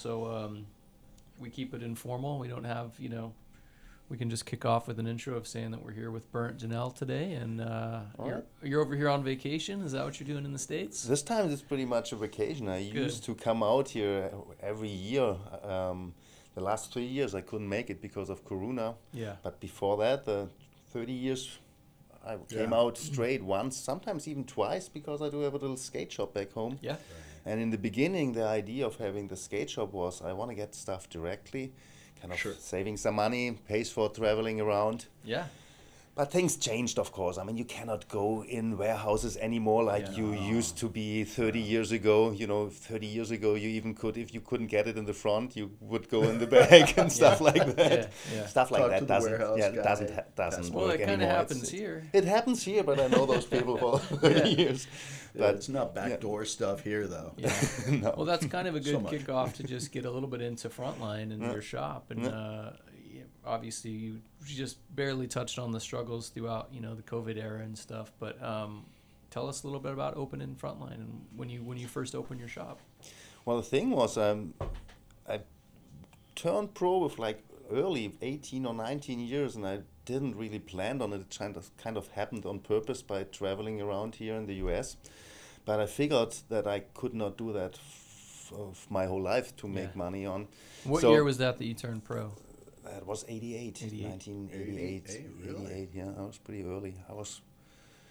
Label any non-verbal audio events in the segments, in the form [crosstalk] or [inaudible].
So um, we keep it informal. We don't have, you know, we can just kick off with an intro of saying that we're here with Bernt Jahnel today, and uh, you're, right. you're over here on vacation. Is that what you're doing in the states? This time it's pretty much a vacation. I Good. used to come out here every year. Um, the last three years I couldn't make it because of Corona. Yeah. But before that, the 30 years, I came Yeah. out straight once, sometimes even twice, because I do have a little skate shop back home. Yeah. And in the beginning, the idea of having the skate shop was I want to get stuff directly, kind of Sure. saving some money, pays for traveling around. Yeah. But things changed, of course. I mean, you cannot go in warehouses anymore like Yeah. you used to be 30 years ago. You know, 30 years ago, you even could, if you couldn't get it in the front, you would go in the [laughs] back and stuff like that. Yeah. Yeah. Stuff like Talk that doesn't, yeah, guy. doesn't, ha- doesn't Well, work it kind of happens It's- here. It happens here, but I know those people for [laughs] [laughs] 30 Yeah. years. But it's not backdoor stuff here, though. Yeah. no. Well, that's kind of a good much. kickoff to just get a little bit into frontline in Yeah. your shop, and Yeah. uh, yeah, obviously you just barely touched on the struggles throughout, you know, the COVID era and stuff. But um, tell us a little bit about opening frontline and when you when you first opened your shop. Well, the thing was, um, I turned pro with like early 18 or 19 years, and I didn't really plan on it. It kind of, kind of happened on purpose by traveling around here in the US. But I figured that I could not do that f- of my whole life to make Yeah. money on. What So- year was that that you turned pro? That was 88, 88. 1988. 88, really? 88, yeah, I was pretty early. I was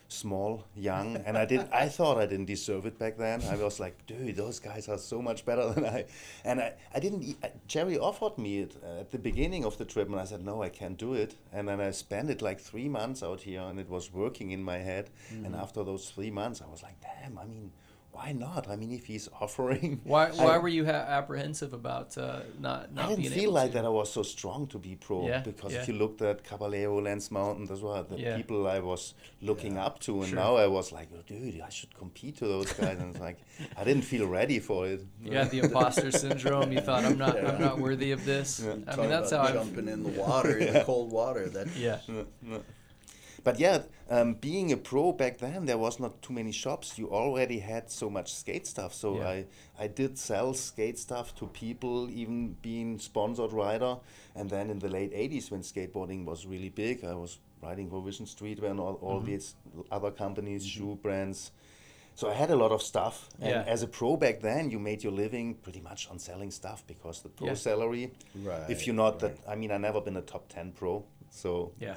small, young, and I did. I thought I didn't deserve it back then. I was like, dude, those guys are so much better than I. And I, I didn't. uh, Jerry offered me it at the beginning of the trip, and I said, no, I can't do it. And then I spent it like three months out here, and it was working in my head. And after those three months, I was like, damn. I mean, why not? I mean, if he's [laughs] offering, Why I- why were you ha- apprehensive about uh, not not I didn't being feel able like to? that I was so strong to be pro Yeah, because yeah. if you looked at Caballero, Lance Mountain, as well, the Yeah. people I was looking Yeah. up to, and Sure. now I was like, oh, dude, I should compete to those guys, and it's like I didn't feel ready for it. Yeah, the imposter syndrome. You thought I'm not [laughs] I'm not worthy of this. Yeah. I Talk mean that's how about I jumping in the [laughs] water, in the cold water. That yeah No, no. But yeah, um, being a pro back then, there was not too many shops. You already had so much skate stuff. So Yeah. I, I did sell skate stuff to people, even being sponsored rider. And then in the late 80s, when skateboarding was really big, I was riding for Vision Street when all, all these other companies, shoe brands. So I had a lot of stuff. And Yeah. as a pro back then, you made your living pretty much on selling stuff because the pro Yeah. salary, right. if you're not right. that, I mean, I never been a top 10 pro. So Yeah.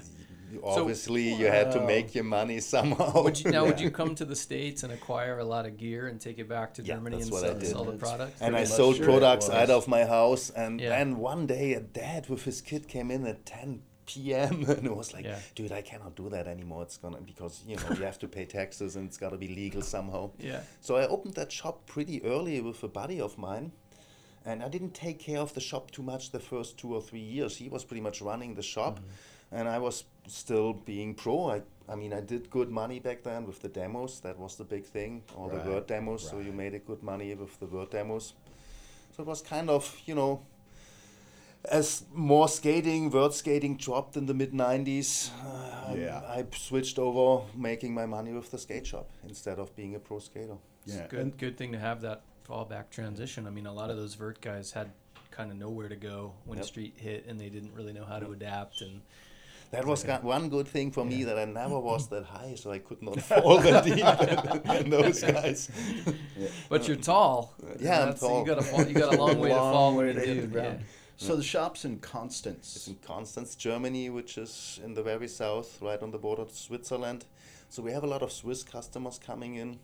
You- So- obviously you had to make your money somehow. Would you, now, would you [laughs] come to the states and acquire a lot of gear and take it back to Yeah, Germany and sell, sell the products? and I sold sure products out of my house, and Yeah. then one day a dad with his kid came in at 10 p.m. [laughs] and it was like, Yeah. dude, I cannot do that anymore. It's gonna because you know you have to pay taxes and it's gotta be legal somehow. Yeah. So I opened that shop pretty early with a buddy of mine. And I didn't take care of the shop too much the first two or three years. He was pretty much running the shop, Mm-hmm. And I was still being pro. I, I mean, I did good money back then with the demos. That was the big thing, all Right, the vert demos. So you made a good money with the vert demos. So it was kind of, you know, as more skating, vert skating dropped in the mid 90s, uh, Yeah. I switched over making my money with the skate shop instead of being a pro skater. yeah. Good, and- good thing to have that fallback transition. I mean, a lot of those vert guys had kind of nowhere to go when Yep. street hit, and they didn't really know how to adapt. And That was Okay. one good thing for me Yeah. that I never was that [laughs] high, so I could not fall that deep than, than those guys. but you're tall. Yeah, I'm tall. You got a fall, you got a long way to fall way to hit do. the ground. So the shop's in Constance. It's in Constance, Germany, which is in the very south, right on the border to Switzerland. So we have a lot of Swiss customers coming in,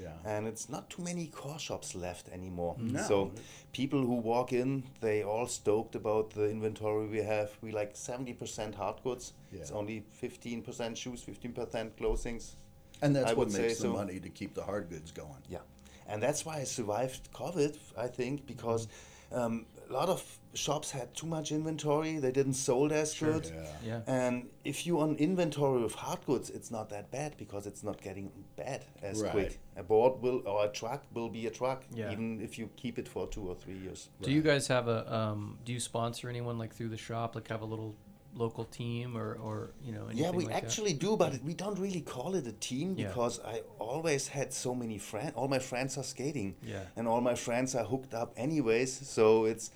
yeah. and it's not too many core shops left anymore. No. So people who walk in, they all stoked about the inventory we have. We like 70% hard goods. Yeah. It's only 15% shoes, 15% clothings. And that's I what makes the so. money to keep the hard goods going. Yeah, and that's why I survived COVID, I think, because um, a lot of shops had too much inventory. They didn't sold as good. Yeah. Yeah. And if you on inventory with hard goods, it's not that bad because it's not getting bad as Right. quick. A board will or a truck will be a truck, Yeah. even if you keep it for two or three years. Do you guys have a? Um, do you sponsor anyone like through the shop? Like have a little local team or, or you know? Yeah, we like that? actually do, but we don't really call it a team Yeah. because I always had so many friends. All my friends are skating, Yeah. and all my friends are hooked up anyways. So it's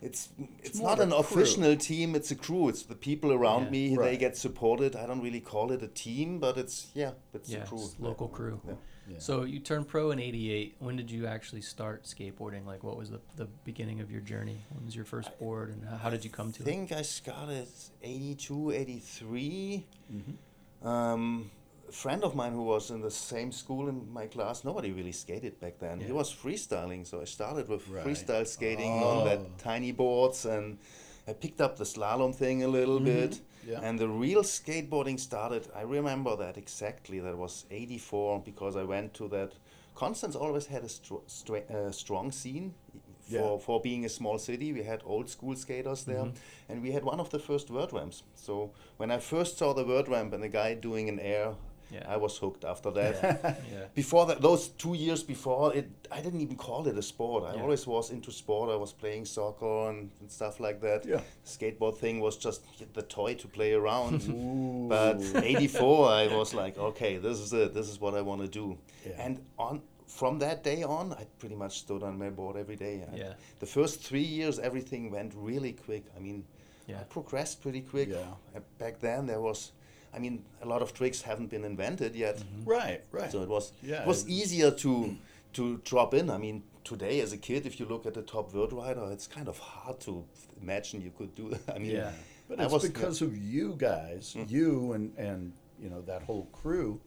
it's it's, more not an official team. It's a crew. It's the people around Yeah. me. They get supported. I don't really call it a team, but it's yeah, it's Yeah, a crew. it's local crew. Yeah. Yeah. So you turned pro in '88. When did you actually start skateboarding? Like, what was the, the beginning of your journey? When was your first board, and how, how did you come to it? I think I started 82, 83. Mhm. Um, a friend of mine who was in the same school in my class, nobody really skated back then. He was freestyling, so I started with Right. freestyle skating Oh. on that tiny boards, and I picked up the slalom thing a little bit. Yeah. And the real skateboarding started. I remember that exactly. That was '84 because I went to that. Constance always had a str- uh, strong scene for, Yeah. for being a small city. We had old school skaters there, Mhm. and we had one of the first vert ramps. So when I first saw the vert ramp and the guy doing an air, Yeah. I was hooked after that. [laughs] yeah. Before that, those two years before it, I didn't even call it a sport. I Yeah. always was into sport. I was playing soccer and, and stuff like that. Yeah. Skateboard thing was just the toy to play around. [laughs] But 84, I [laughs] was like, okay, this is it. This is what I want to do. Yeah. And on from that day on, I pretty much stood on my board every day. I- Yeah. The first three years, everything went really quick. I mean, Yeah. I progressed pretty quick. Yeah. Uh, Back then, there was, I mean, a lot of tricks haven't been invented yet. right, right. So it was Yeah, it was it- easier to to drop in. I mean, today as a kid, if you look at the top vert rider, it's kind of hard to imagine you could do that. [laughs] I mean, Yeah. But I it's was- because of you guys, Mm. you and and you know that whole crew,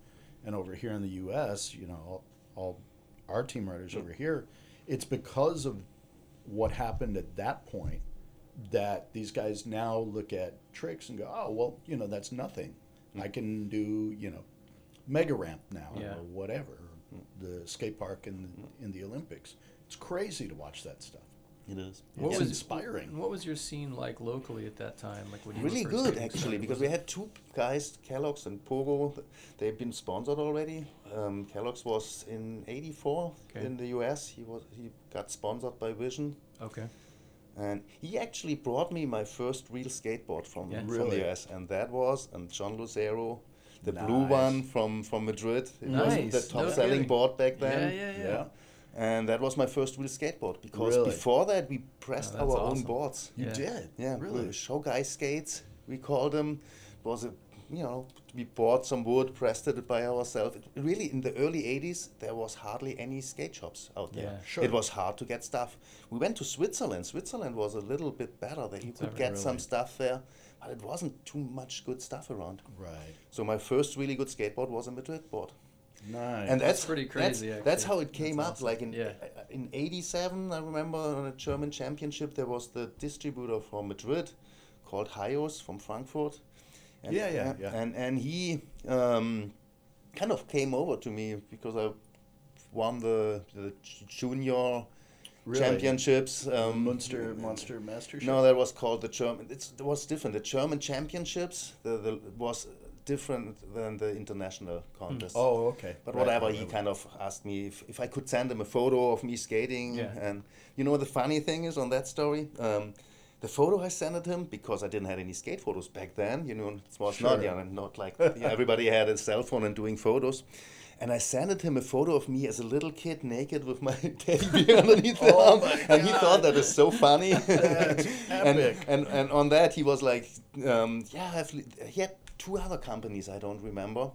and over here in the U.S., you know, all, all our team riders Mm. over here. It's because of what happened at that point that these guys now look at tricks and go, oh well, you know, that's nothing. I can do you know, mega ramp now Yeah. or whatever, the skate park in the, in the Olympics. It's crazy to watch that stuff. it is. What It's was inspiring. What was your scene like locally at that time? Like when you really good actually because we had two guys kellogg's and pogo they've been sponsored already um, kellogg's was in 84 Okay. in the us he was he got sponsored by vision okay. And he actually brought me my first real skateboard from, Yeah. from Really? the us and that was and john lucero the blue one from, from madrid it wasn't the top No selling kidding. board back then yeah, yeah. Yeah. and that was my first real skateboard because Really? before that we pressed Oh, our that's own boards You Yeah. did. yeah, Really. show guy skates. We called them. It was a you know we bought some wood, pressed it by ourselves. It, really, in the early '80s, there was hardly any skate shops out there. Yeah. Sure. It was hard to get stuff. We went to Switzerland. Switzerland was a little bit better. That you could that get some stuff there, but it wasn't too much good stuff around. Right. So my first really good skateboard was a Madrid board. Nice. And That's that's pretty that's- crazy, That's, actually. how it came That's up. awesome. Like in Yeah. uh, in '87, I remember on a German championship, there was the distributor from Madrid called Hayos from Frankfurt. Yeah, yeah, yeah. And and he um, kind of came over to me because I won the the junior Really? championships. Um, Munster Monster Mastership. no, that was called the German. It's, it was different. The German championships the, the was different than the international contest. Oh, okay. But Right, whatever, right, he right. kind of asked me if, if I could send him a photo of me skating. Yeah. And you know, the funny thing is on that story, um, the photo I sent him because I didn't have any skate photos back then. You know, it was not Sure. yeah, not like yeah, everybody had a cell phone and doing photos. And I sent him a photo of me as a little kid naked with my [laughs] teddy bear [laughs] underneath the Oh arm, and he thought that was so funny. [laughs] And, and and on that he was like, um, yeah, I've, he had two other companies I don't remember.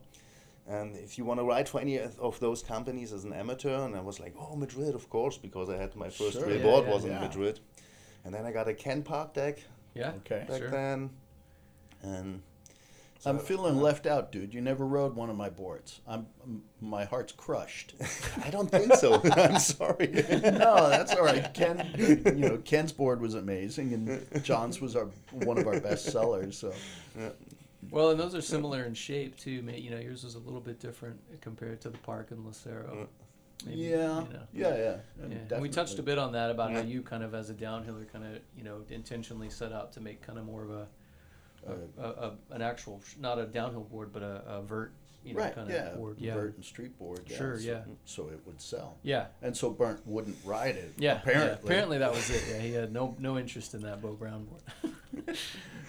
And if you want to write for any of those companies as an amateur, and I was like, oh, Madrid, of course, because I had my first Sure. real Yeah, board yeah, was in. Madrid. And then I got a Ken Park deck Yeah. Okay. back Sure. then. And I'm so- feeling left out, dude. You never rode one of my boards. I'm, m- my heart's crushed. [laughs] I don't think so. [laughs] I'm sorry. [laughs] no, that's all right. Ken, you know, Ken's board was amazing, and John's was our one of our best sellers. So Well, and those are similar in shape too. ma- You know, yours was a little bit different compared to the Park and Lucero. Maybe, yeah, you know. yeah, yeah. Yeah, and and we touched a bit on that about how you kind of, as a downhiller, kind of, you know, intentionally set out to make kind of more of a, a, Uh, a, a an actual, not a downhill board, but a, a vert, you know, right, kind yeah, of board. Yeah, vert and street board. Yeah, Sure, so, yeah. So it would sell, yeah, and so Bernt wouldn't ride it. yeah. apparently. yeah. apparently that was it. Yeah, he had no no interest in that Beau Brown board. [laughs]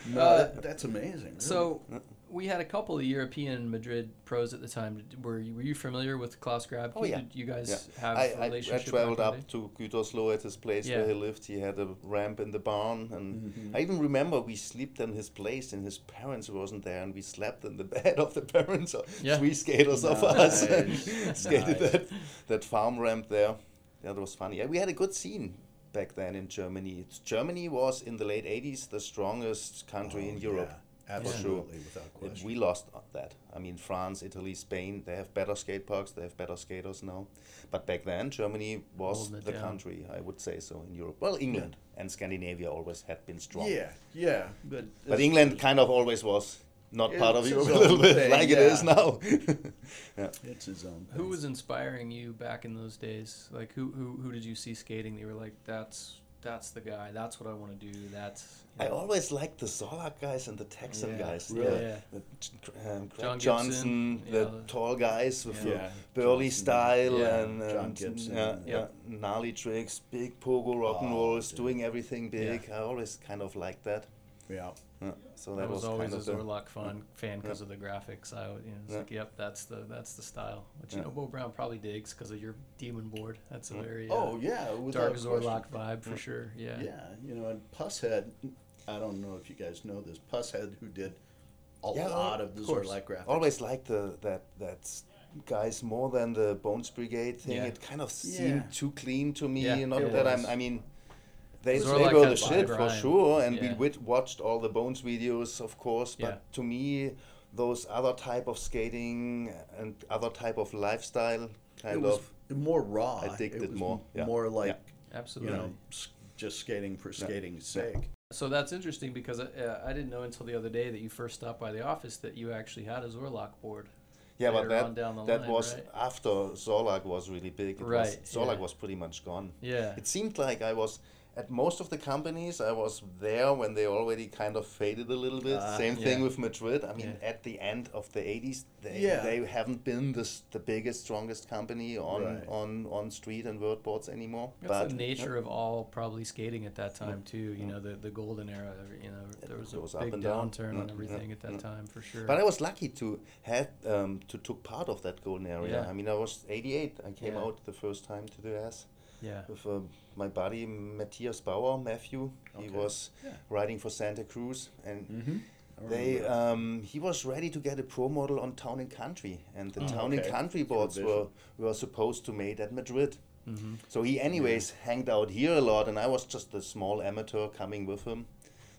no, Uh, that, that's amazing. really. So we had a couple of European Madrid pros at the time. Were you, were you familiar with Klaus Grabke? Oh, yeah. Did you guys Yeah. have I, a I, I relationship? traveled back in up the day? to Gütersloh at his place Yeah. where he lived. He had a ramp in the barn, and mm-hmm. I even remember we slept in his place, and his parents wasn't there, and we slept in the [laughs] bed of the parents. of Yeah. Three skaters of us and [laughs] skated Nice. that that farm ramp there. That was funny. Yeah, we had a good scene back then in Germany. It's- Germany was in the late '80s the strongest country Oh, in Europe. yeah, for sure. Absolutely, without question. We lost that. I mean, France, Italy, Spain, they have better skate parks, they have better skaters now. But back then, Germany was the down. country, I would say so, in Europe. Well, England and Scandinavia always had been strong. Yeah, yeah, but But England kind of always was not Yeah, part of it's Europe its [laughs] a little bit, thing, like it is now. [laughs] yeah. it's his own. Who was inspiring you back in those days? Like who who who did you see skating? that You were like, that's that's the guy. That's what I want to do. That's. you I always liked the Zorlac guys and the Texan Yeah, guys. really? The, Yeah. the J- um, Greg John Johnson, Gibson, the yeah. tall guys with Yeah, the burly Johnson, style yeah, and, John and Gibson, yeah, yeah. yeah, gnarly tricks, big pogo rock and Oh, rolls, dude. doing everything Yeah. big. I always kind of liked that. Yeah, Yeah, so I that was, was, always kind a of the, Zorlac fan fan because of the graphics. I you know, it's Yeah. like, yep, that's the that's the style. Which you know, Beau Brown probably digs because of your demon board. That's a very uh, Oh yeah, dark Zorlac vibe for sure. Yeah. Yeah, you know, and Pushead. I don't know if you guys know this. Pushead, who did a Yeah, lot of the course. Zorlac graphics. Always liked the that that guys more than the Bones Brigade thing. Yeah. It kind of seemed Yeah. too clean to me. Yeah, Not it that was. I'm. I mean, they, Zorlac they were had the a shit for sure, and Yeah. we watched all the Bones videos, of course. But Yeah. to me, those other type of skating and other type of lifestyle, kind it was of. more raw. I digged it it was more, yeah. more like you Absolutely. know, just skating for Yeah. skating's sake. So that's interesting because uh, I didn't know until the other day that you first stopped by the office that you actually had a Zorlac board. Yeah, but that down the that line, was right? after Zorlac was really big. It Right, Was, Zorlac yeah. was pretty much gone. Yeah. It seemed like I was at most of the companies. I was there when they already kind of faded a little bit. Ah, Same thing with Madrid. I mean, Yeah. at the end of the '80s, they Yeah. they haven't been the the biggest, strongest company on Right. on on street and vert boards anymore. That's but the nature yeah. of all probably skating at that time too. You know, the the golden era. You know, there was a goes up big and down. downturn Yeah, on everything yeah, at that yeah. time for sure. But I was lucky to have um, to took part of that golden area. Yeah. I mean, I was 88. I came Yeah. out the first time to the US. yeah. with uh, my buddy Matthias Bauer, Matthew. He Okay. was Yeah. riding for Santa Cruz, and Mm-hmm. they um, he was ready to get a pro model on Town and Country, and the Oh, Town okay. and Country boards were were supposed to made at Madrid. Mm-hmm. So he anyways hanged out here a lot, and I was just a small amateur coming with him.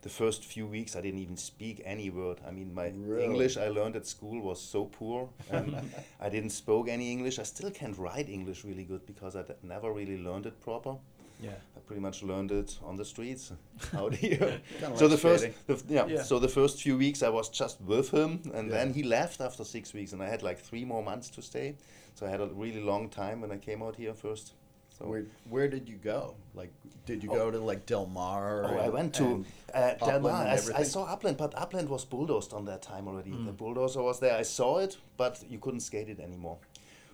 The first few weeks, I didn't even speak any word. I mean, my Really? English I learned at school was so poor, and [laughs] I didn't spoke any English. I still can't write English really good because I d- never really learned it proper. Yeah. I pretty much learned it on the streets [laughs] out here. Kinda so like the first, the, yeah, Yeah. So the first few weeks I was just with him, and Yeah. then he left after six weeks, and I had like three more months to stay. So I had a really long time when I came out here first. So Where where did you go? Like, did you Oh. go to like Del Mar? Oh, I went to and- uh, Del Mar. and I, s- I everything? saw Upland, but Upland was bulldozed on that time already. Mm. The bulldozer was there. I saw it, but you couldn't skate it anymore.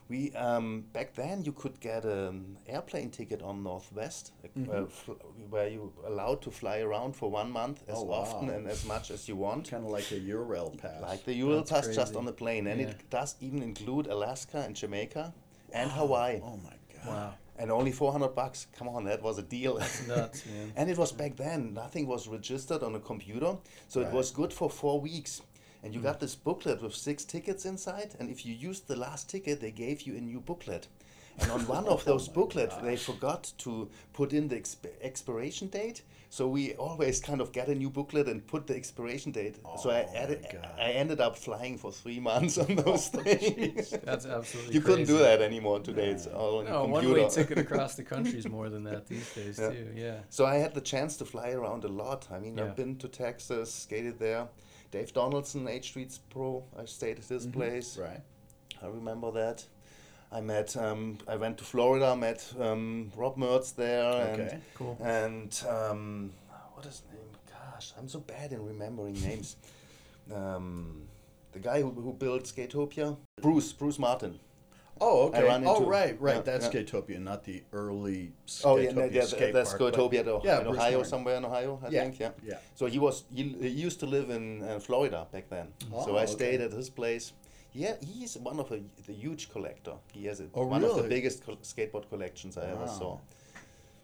We um, back then you could get an airplane ticket on Northwest, uh, Mhm. fl- where you allowed to fly around for one month as Oh, wow. often and as much as you want. kind of like a Eurail pass. Like the Eurail That's Pass just on the plane, and Yeah. it does even include Alaska and Jamaica and Wow. Hawaii, Oh my god! Wow. and only 400 bucks. Come on, that was a deal. That's [laughs] nuts, man. And it was back then, nothing was registered on a computer, so it was good for four weeks. And you Mm. got this booklet with six tickets inside, and if you used the last ticket, they gave you a new booklet. And on one of [laughs] those Oh booklets, they forgot to put in the exp- expiration date. So we always kind of get a new booklet and put the expiration date. so I, Oh added, I ended up flying for three months on [laughs] those Oh, things. That's absolutely you couldn't do that anymore today. It's all on No, your one way ticket [laughs] across the country is more than that these days Yeah. too. Yeah. So I had the chance to fly around a lot. I mean, Yeah. I've been to Texas, skated there. Dave Donaldson, H Streets Pro. I stayed at his Mhm. place. Right. I remember that. I met. Um, I went to Florida. Met um, Rob Mertz there, Okay. Cool. and and um, what is his name? Gosh, I'm so bad in remembering [laughs] names. Um, the guy who, who built Skatopia, Brewce Brewce Martin. Oh, okay. Oh, right, right. yeah, that's yeah. Skatopia, not the early Skatopia Oh yeah, no, yeah skate that's park, Skatopia, Yeah, in Ohio, somewhere in Ohio, I Yeah, think. Yeah. yeah. So he was he, he used to live in uh, Florida back then. Oh, so I okay. stayed at his place. Yeah, he's one of a, the huge collector. He has a, Oh, one of the biggest col- skateboard collections I ever saw.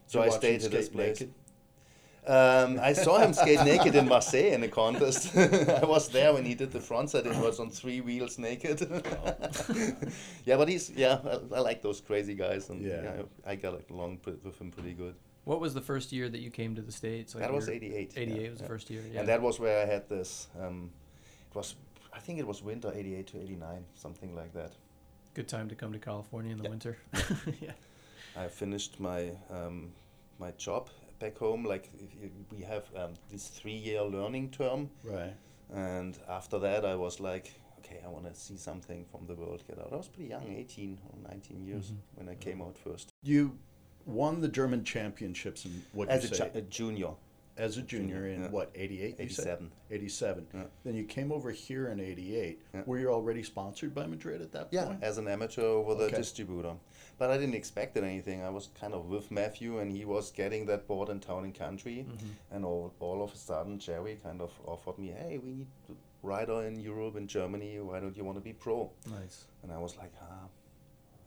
So I stayed at his place. naked? Um, I saw him skate naked in Marseille in a contest. [laughs] I was there when he did the frontside It was on three wheels naked. [laughs] yeah, but he's yeah. I, I like those crazy guys, and Yeah. yeah, I got along with him pretty good. What was the first year that you came to the states? that was your- '88. 88 was the first year. Yeah. And that was where I had this. Um, it was, I think it was winter '88 to '89, something like that. good time to come to California in the Yeah. winter. [laughs] yeah. I finished my um, my job back home. Like we have um, this three-year learning term, Right. and after that, I was like, okay, I want to see something from the world. Get out. I was pretty young, 18 or 19 years Mhm. when I came out first. You won the German championships in what As you a, say ju- a junior, as a junior in yeah. what 88 87. 87 Yeah. then you came over here in 88 Yeah. were you already sponsored by madrid at that point? Yeah, as an amateur with Okay. a distributor. But I didn't expect it anything. I was kind of with Matthew, and he was getting that board in town and country. Mhm. And all, all of a sudden, Jerry kind of offered me, hey, we need rider in Europe and Germany. Why don't you want to be pro? Nice. And I was like, ah.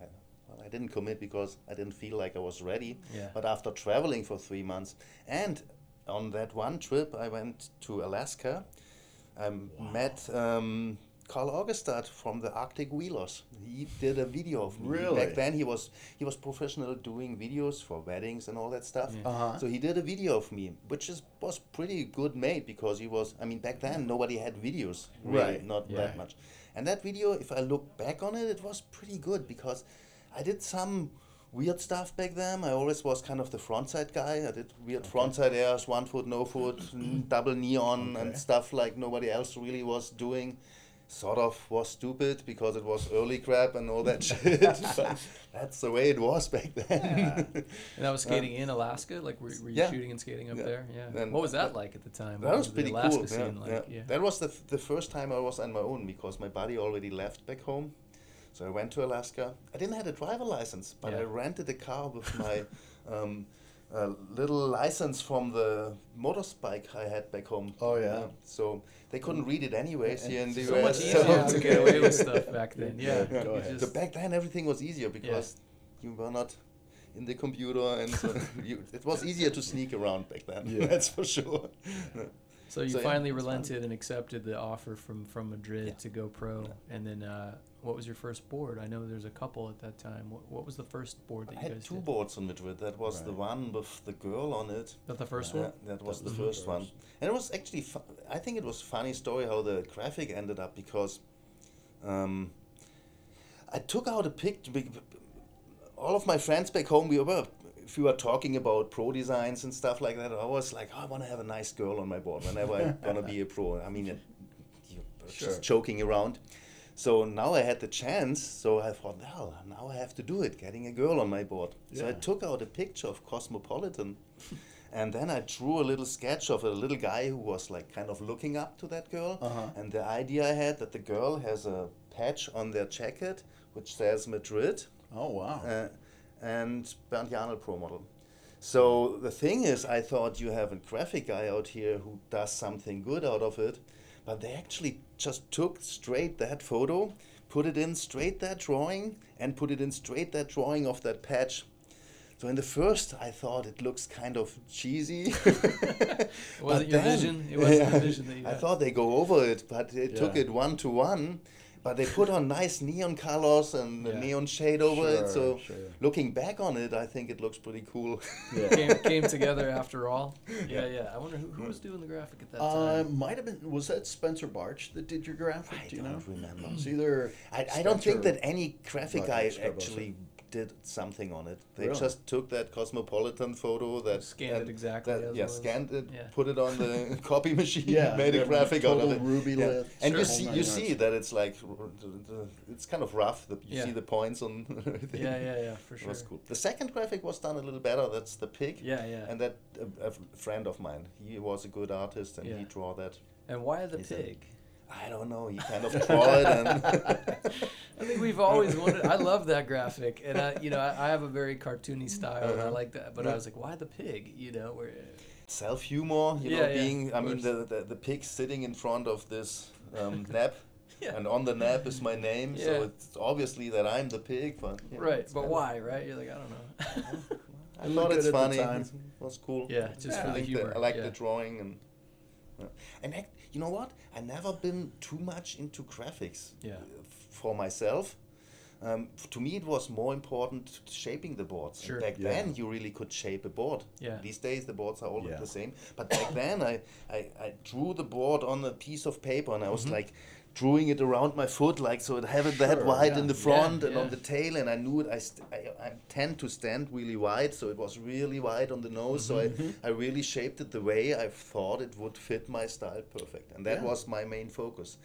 I, well, I didn't commit because I didn't feel like I was ready. Yeah. But after traveling for three months, and on that one trip, I went to Alaska. I met um, Carl Augustad from the Arctic Wheelers. He did a video of me. Really? Back then, he was he was professional doing videos for weddings and all that stuff. Yeah. Uh-huh. So he did a video of me, which is was pretty good made because he was. I mean, back then nobody had videos, really, Right, Not yeah. that much. And that video, if I look back on it, it was pretty good because I did some weird stuff back then. I always was kind of the frontside guy. I did weird frontside airs, one foot, no foot, double neon, and stuff like nobody else really was doing. Sort of was stupid because it was early crap and all that [laughs] shit. [laughs] that's the way it was back then. And I was [laughs] skating in Alaska. Like, were, were you yeah. shooting and skating up Yeah. there? Yeah. And what was that that- like at the time? That What was the pretty Alaska cool. Scene yeah, like? yeah. yeah. That was the, f- the first time I was on my own because my buddy already left back home. So I went to Alaska. I didn't have a driver license, but I rented a car with my um, uh, little license from the motorbike I had back home. Oh, yeah. So they couldn't read it anyways here in the so much US. easier to get away with stuff back then. [laughs] Yeah. Yeah, go You ahead. So just- back then everything was easier because you were not in the computer and so [laughs] you, it was easier to sneak around back then. Yeah. [laughs] That's for sure. So you So, yeah, finally it's fun. relented and accepted the offer from from Madrid Yeah. to go pro, Yeah. and then uh, what was your first board? I know there's a couple at that time. What, what was the first board that I you had guys two did? boards on Madrid. That was the one with the girl on it. That the first Yeah, one? That was That the was the first one, first. and it was actually. Fu- I think it was funny story how the graphic ended up because, um, I took out a picture. All of my friends back home, we were. If we were talking about pro designs and stuff like that, I was like, oh, I want to have a nice girl on my board whenever I'm gonna be a pro. I mean, it, you were Sure. just joking around. So now I had the chance, so I thought, well, now I have to do it, getting a girl on my board. So I took out a picture of Cosmopolitan, [laughs] and then I drew a little sketch of a little guy who was like kind of looking up to that girl. Uh-huh. And the idea I had that the girl has a patch on their jacket which says Madrid oh wow uh, and Bernt Jahnel Pro Model. So the thing is, I thought you have a graphic guy out here who does something good out of it, but they actually just took straight that photo, put it in straight that drawing, and put it in straight that drawing of that patch. So in the first, I thought it looks kind of cheesy. [laughs] [laughs] Wasn't But your then- vision. It wasn't the [laughs] vision that you I thought they go over it, but they took it one to one. But they put on nice neon colors and the Yeah. neon shade over it. So Sure, sure. looking back on it, I think it looks pretty cool. yeah [laughs] came, came together after all. Yeah, yeah. I wonder who, who was doing the graphic at that uh, time. might have been was that spencer barch that did your graphic I do you know don't remember. it's either I, I don't think that any graphic guy actually did something on it. They Really? just took that cosmopolitan photo that Scanned it exactly that- as yeah, was. scanned it, Yeah. put it on the [laughs] copy machine, Yeah, made a graphic out of it. ruby Yeah. lit, And you see, oh you yards. see that it's like r- the- the- it's kind of rough. That you Yeah. see the points on [laughs] everything. Yeah, yeah, yeah, for It sure. was cool. The second graphic was done a little better. That's the pig. Yeah, yeah. And that a, a friend of mine, he was a good artist, and Yeah. he draw that. And why the He said- pig? I don't know. You kind of [laughs] draw it and I think we've always wanted. I love that graphic, and I, you know, I, I have a very cartoony style, and I Uh-huh. like that. But Yeah. I was like, why the pig? You know, where self humor. You Yeah, know, yeah, being I mean the, the the pig sitting in front of this um, [laughs] nap. Yeah. And on the nap is my name, Yeah. so it's obviously that I'm the pig. But you know, right? But why? Right? You're like, I don't know. [laughs] I thought good it's funny. It was cool. yeah, just Yeah, for I, the like humor. the, I like yeah. the drawing and yeah. and act, you know what? I never been too much into graphics. Yeah. uh, For myself, um, to me it was more important shaping the boards. And Sure. Back Yeah. then you really could shape a board. Yeah. These days the boards are all Yeah. the same. But back then I, I, I drew the board on a piece of paper and I was Mm-hmm. like drawing it around my foot like so it have it that wide yeah. in the Yeah, front and on the tail and I knew it I, st- I, I tend to stand really wide so it was really wide on the nose so Mm-hmm. I, I really shaped it the way I thought it would fit my style perfect and that Yeah. was my main focus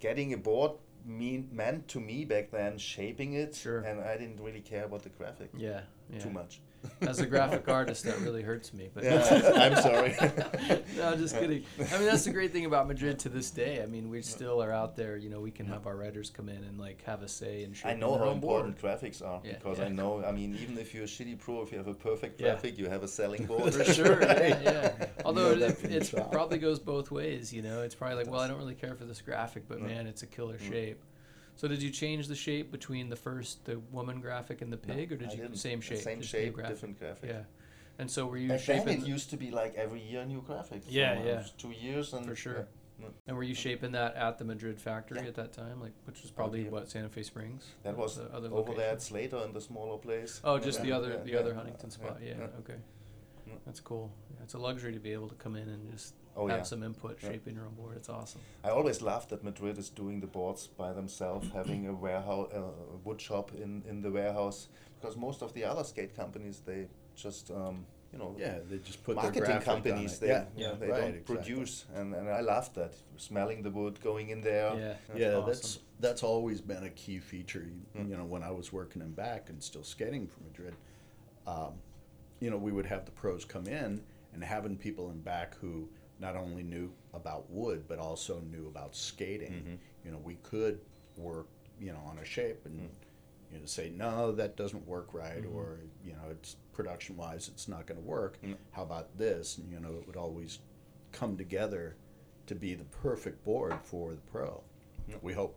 getting a board mean meant to me back then shaping it Sure. and I didn't really care about the graphic Yeah, yeah. too much As a graphic artist, that really hurts me. But yeah, I'm sorry [laughs] no, just kidding. I mean, that's the great thing about Madrid to this day. I mean, we still are out there. You know, we can have our writers come in and like have a say and I know how own board. important graphics are Yeah, because yeah. I know. I mean, even if you're a shitty pro, if you have a perfect graphic, you have a selling [laughs] board. For sure, yeah, yeah. [laughs] Although know it, it probably goes both ways, you know. It's probably like, well, I don't really care for this graphic, but man, it's a killer shape. So did you change the shape between the first the woman graphic and the No, pig, or did I you didn't. same The shape? Same shape, graphic? different graphic. Yeah. And so were you Back then shaping? it used to be like every year new graphics. Yeah, So uh, yeah. Two years and For sure. yeah. and were you shaping that at the Madrid factory Yeah. at that time, like which was oh, probably yeah. what Santa Fe Springs? That was the other over there location? at Slater in the smaller place. Oh, just the other the other Huntington spot. Yeah, okay. That's cool. Yeah, it's a luxury to be able to come in and just Oh have yeah. some input Yeah. shaping your own board. It's awesome. I always laughed that Madrid is doing the boards by themselves, [clears throat] having a warehouse, uh, a wood shop in, in the warehouse, because most of the other skate companies they just um, you know Yeah, they just put marketing companies it. they yeah, you Yeah. they right, don't exactly. produce and, and I laughed that smelling the wood going in there Yeah. yeah, awesome. that's that's always been a key feature. You, Mm. you know, when I was working in back and still skating for Madrid, um, you know, we would have the pros come in and having people in back who not only knew about wood but also knew about skating. Mhm. You know, we could work, you know, on a shape and Mm. you know say no, that doesn't work right, Mhm. or you know, it's production wise, it's not going to work. Mm. How about this? And you know, it would always come together to be the perfect board for the pro. We hope.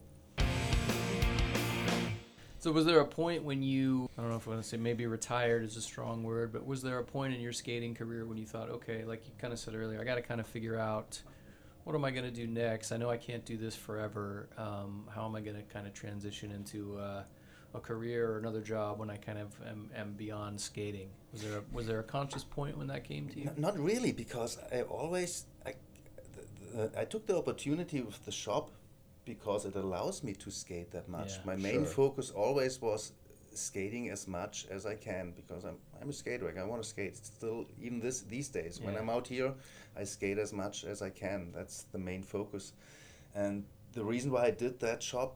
So was there a point when you I don't know if I want to say maybe retired is a strong word, but was there a point in your skating career when you thought, okay, like you kind of said earlier, I got to kind of figure out what am I going to do next? I know I can't do this forever. Um, how am I going to kind of transition into uh, a career or another job when I kind of am, am beyond skating? Was there a, was there a conscious point when that came to you? Not really, because I always I, the, the, I took the opportunity with the shop because it allows me to skate that much. Yeah. My main Sure. focus always was skating as much as I can because I'm I'm a skater. Like I want to skate still even this these days. When I'm out here, I skate as much as I can. That's the main focus, and the reason why I did that shop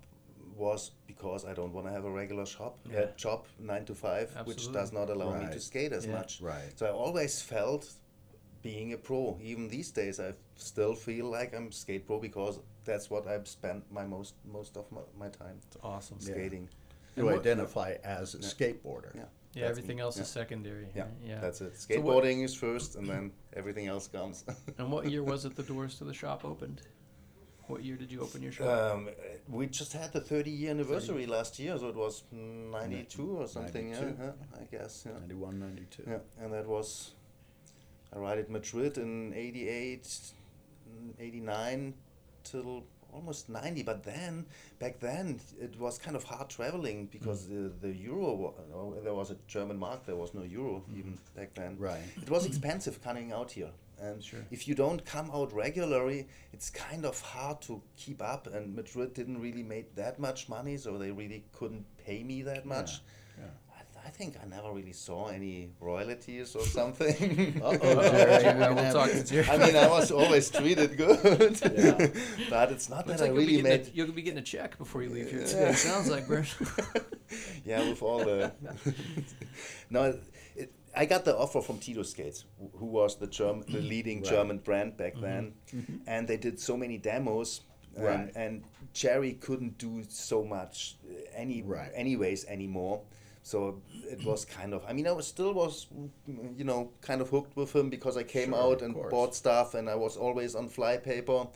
was because I don't want to have a regular shop Yeah. uh, job nine to five, which does not allow me to skate as Yeah. much. Right. So I always felt being a pro. Even these days, I still feel like I'm skate pro because that's what I've spent my most most of my, my time It's awesome. Yeah. skating. You And what- identify as a Yeah. skateboarder. Yeah, Yeah, That's everything me. else Yeah. is secondary. yeah, yeah. That's it. So Skateboarding is first, and then everything else comes. [laughs] and what year was it the doors to the shop opened? What year did you open your shop? Um, we just had the 30 year anniversary last year, so it was 92 or something. 92. Yeah, yeah, I guess. Yeah. 91, 92. Yeah, and that was I arrived at Madrid in 88, mm, 89 till almost 90. But then, back then, it was kind of hard traveling because mm. the, the euro, wa- no, there was a German mark, there was no euro mm. even back then. Right. It was expensive coming out here. And Sure. if you don't come out regularly, it's kind of hard to keep up. And Madrid didn't really make that much money, so they really couldn't pay me that much. yeah. Th- I think I never really saw any royalties or something. [laughs] Uh-oh, Uh-oh, [laughs] Jerry, yeah, we're we'll have- talk to [laughs] Jerry. I mean, I was always treated good. Yeah. but it's not Looks that I like you'll, really getting a, made. you'll be getting a check before you leave here Yeah. today. Sounds like, Bert. yeah, with all the. no, it, I got the offer from Titus Skates, who was the German, the leading Right. German brand back Mhm. then, Mhm. and they did so many demos. and, Right. and Jerry couldn't do so much uh, any Right. anyways anymore. So it was kind of. I mean, I was still was, you know, kind of hooked with him because I came Sure, out and course. bought stuff, and I was always on fly paper.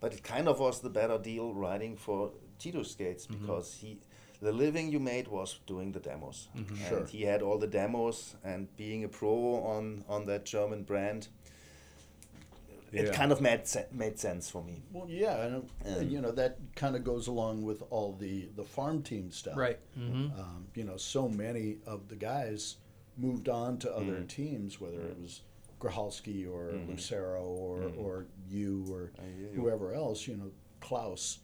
But it kind of was the better deal riding for Titus skates Mm-hmm. because he, the living you made was doing the demos, Mm-hmm. Sure. he had all the demos and being a pro on on that German brand. It kind of made se- made sense for me. Well, yeah, and uh, Um, you know that kind of goes along with all the the farm team stuff. Right. Mm-hmm. Um, you know, so many of the guys moved on to other Mm. teams, whether it was Grahalski or Mhm. Lucero or Mhm. or you or I hear you. whoever else. You know, Klaus.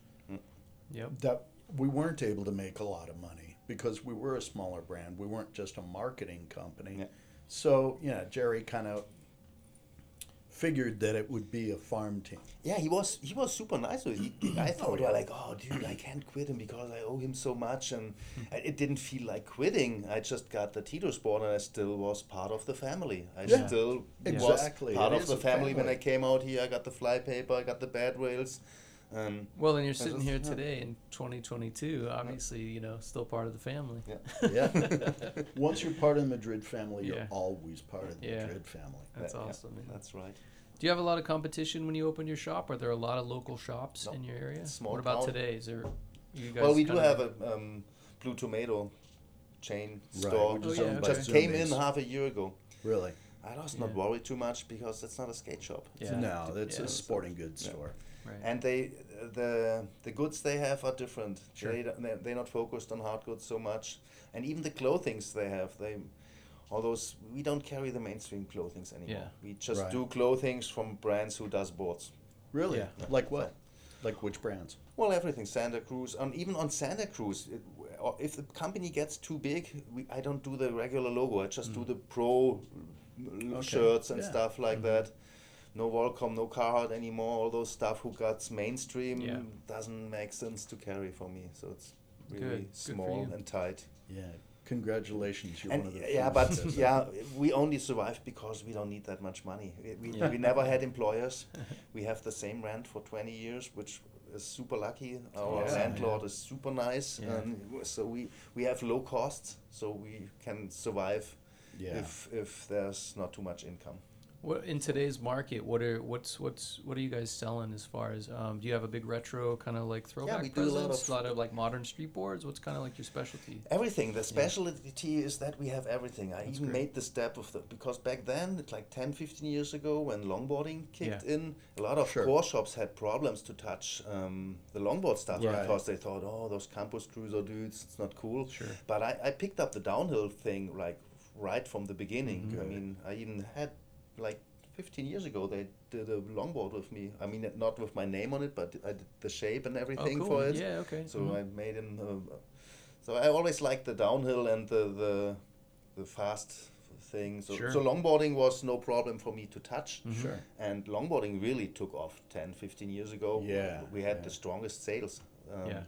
Yep. That we weren't able to make a lot of money because we were a smaller brand. We weren't just a marketing company. Yeah. So yeah, Jerry kind of figured that it would be a farm team. Yeah, he was he was super nice with it. He, I [clears throat] thought, yeah. like, oh, dude, I can't quit him because I owe him so much, and I- it didn't feel like quitting. I just got the Titus sport, and I still was part of the family. I Yeah. still Exactly. was part It of the a family. when. I came out here. I got the fly paper, I got the bad rails. Um, Well, and you're sitting just- here yeah. today in 2022. Obviously, you know, still part of the family. yeah. Yeah. [laughs] Once you're part of the Madrid family, Yeah. you're always part of the Yeah. Madrid family. That's Yeah, yeah, awesome. man. That's right. Do you have a lot of competition when you open your shop? Are there a lot of local shops No. in your area? Small what about town. today? Is there? You guys Well, we do have a um, Blue Tomato chain Right, store. which is just- owned by just came in half a year ago. Really? I was not Yeah. worried too much because it's not a skate shop. Yeah. No, it's yeah. a sporting goods Yeah. store. Right. And they, the the goods they have are different. Sure. They they're, they're not focused on hard goods so much, and even the clothings they have, they, all those we don't carry the mainstream clothings anymore. Yeah. We just Right. do clothings from brands who does boards. Really? Yeah. Like what? Like which brands? Well, everything Santa Cruz, and even on Santa Cruz, it, or if the company gets too big, we, I don't do the regular logo. I just do mm. the pro Okay, shirts and yeah. stuff like mm-hmm. that. No Volcom, no Carhartt anymore. All those stuff who got mainstream Yeah. doesn't make sense to carry for me. So it's really good small you. and tight. Yeah. Congratulations, you're And one of the yeah, but [laughs] yeah, we only survive because we don't need that much money. We, we, Yeah. we never had employers. we have the same rent for 20 years, which is super lucky. Our Yeah, landlord yeah. is super nice, and so we we have low costs, so we can survive if if there's not too much income. What in today's market? What are what's what's what are you guys selling as far as? Um, do you have a big retro kind of like throwback Yeah, we do a lot of- a lot of like modern street boards. What's kind of like your specialty? Everything. The specialty is that we have everything. I That's even great. made the step of the because back then, it's like 10, 15 years ago, when longboarding kicked Yeah. in, a lot of Sure. core shops had problems to touch um, the longboard stuff Yeah. because they thought, oh, those campus cruiser dudes, it's not cool. Sure. But I, I picked up the downhill thing like right from the beginning. Mhm. I mean, I even had like 15 years ago they did a longboard with me. I mean, not with my name on it, but I did the shape and Oh, everything cool. for it. Yeah. Okay. So Mhm. I made him. Uh, so I always liked the downhill and the the, the fast thing. So, Sure. so longboarding was no problem for me to touch. Mhm. Sure. And longboarding really took off 10, 15 years ago. Yeah, We had yeah. the strongest sales. Um, Yeah.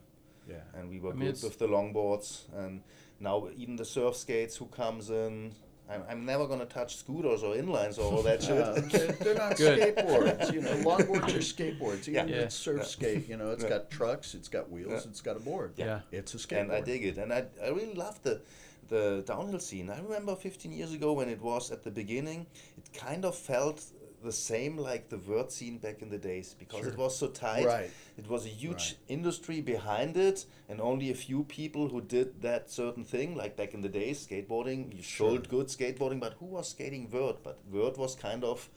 Yeah. And we were I mean, good it's- with the longboards. And now even the surf skates who comes in. I'm, I'm never gonna touch scooters or inlines or all that [laughs] shit. Uh, they're, they're not [laughs] Good. skateboards, you know. Longboards are skateboards. Even Yeah. with surf Yeah. skate, you know, it's Yeah. got trucks, it's got wheels, Yeah. it's got a board. Yeah. It's a skateboard. and I dig it. And I, I really love the the downhill scene. I remember 15 years ago when it was at the beginning, it kind of felt the same like the vert scene back in the days because it was so tight. Right. It was a huge Right. industry behind it, and only a few people who did that certain thing. Like back in the days, skateboarding, you Sure. sold good skateboarding, but who was skating vert? But vert was kind of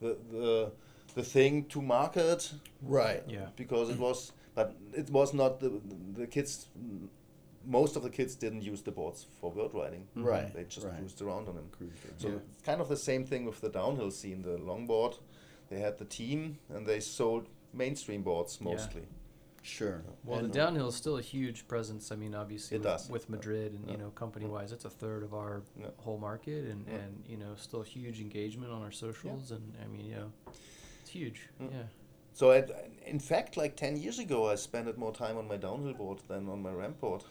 the the the thing to market Right. Yeah. because it mm. was but it was not the the kids most of the kids didn't use the boards for vert riding Right, they just right. cruised around on them Cruiser. so Yeah. it's kind of the same thing with the downhill scene the longboard they had the team and they sold mainstream boards Yeah. mostly Sure. Well, And- the downhill is still a huge presence. I mean, obviously, It with, does. with Madrid and you know, company wise, it's a third of our Yeah. whole market, and Yeah. and you know, still huge engagement on our socials, and I mean, you know, it's huge. Yeah. so I, in fact like 10 years ago i spent more time on my downhill board than on my ramp board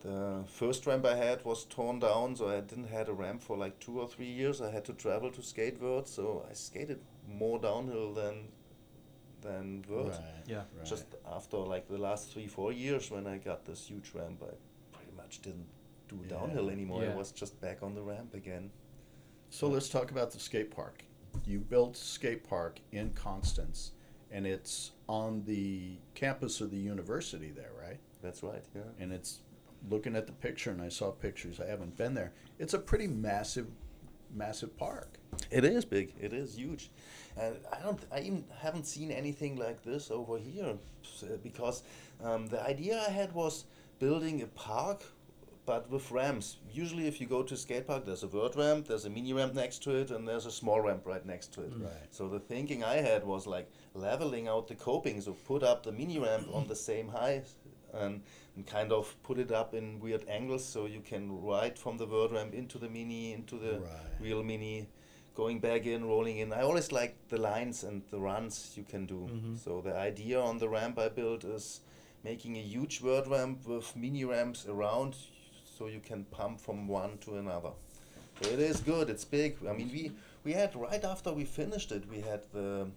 the first ramp i had was torn down so i didn't had a ramp for like two or three years i had to travel to skate vert so i skated more downhill than than vert. Right. Yeah. Right. Just after like the last three four years when I got this huge ramp, I pretty much didn't do Yeah. downhill anymore. Yeah. I was just back on the ramp again. So let's talk about the skate park. You built skate park in Constance, and it's on the campus of the university there, right? That's right. Yeah. And it's looking at the picture, and I saw pictures. I haven't been there. It's a pretty massive, massive park. It is big. It is huge, and I don't. I even haven't seen anything like this over here, uh, because um, the idea I had was building a park, but with ramps. Usually, if you go to a skate park, there's a vert ramp, there's a mini ramp next to it, and there's a small ramp right next to it. Right. So the thinking I had was like leveling out the coping, so put up the mini ramp on the same height. And, and kind of put it up in weird angles so you can ride from the vert ramp into the mini, into the Right. real mini, going back in, rolling in. I always like the lines and the runs you can do. Mhm. So the idea on the ramp I built is making a huge vert ramp with mini ramps around, so you can pump from one to another. So it is good. It's big. I mean, we we had right after we finished it, we had the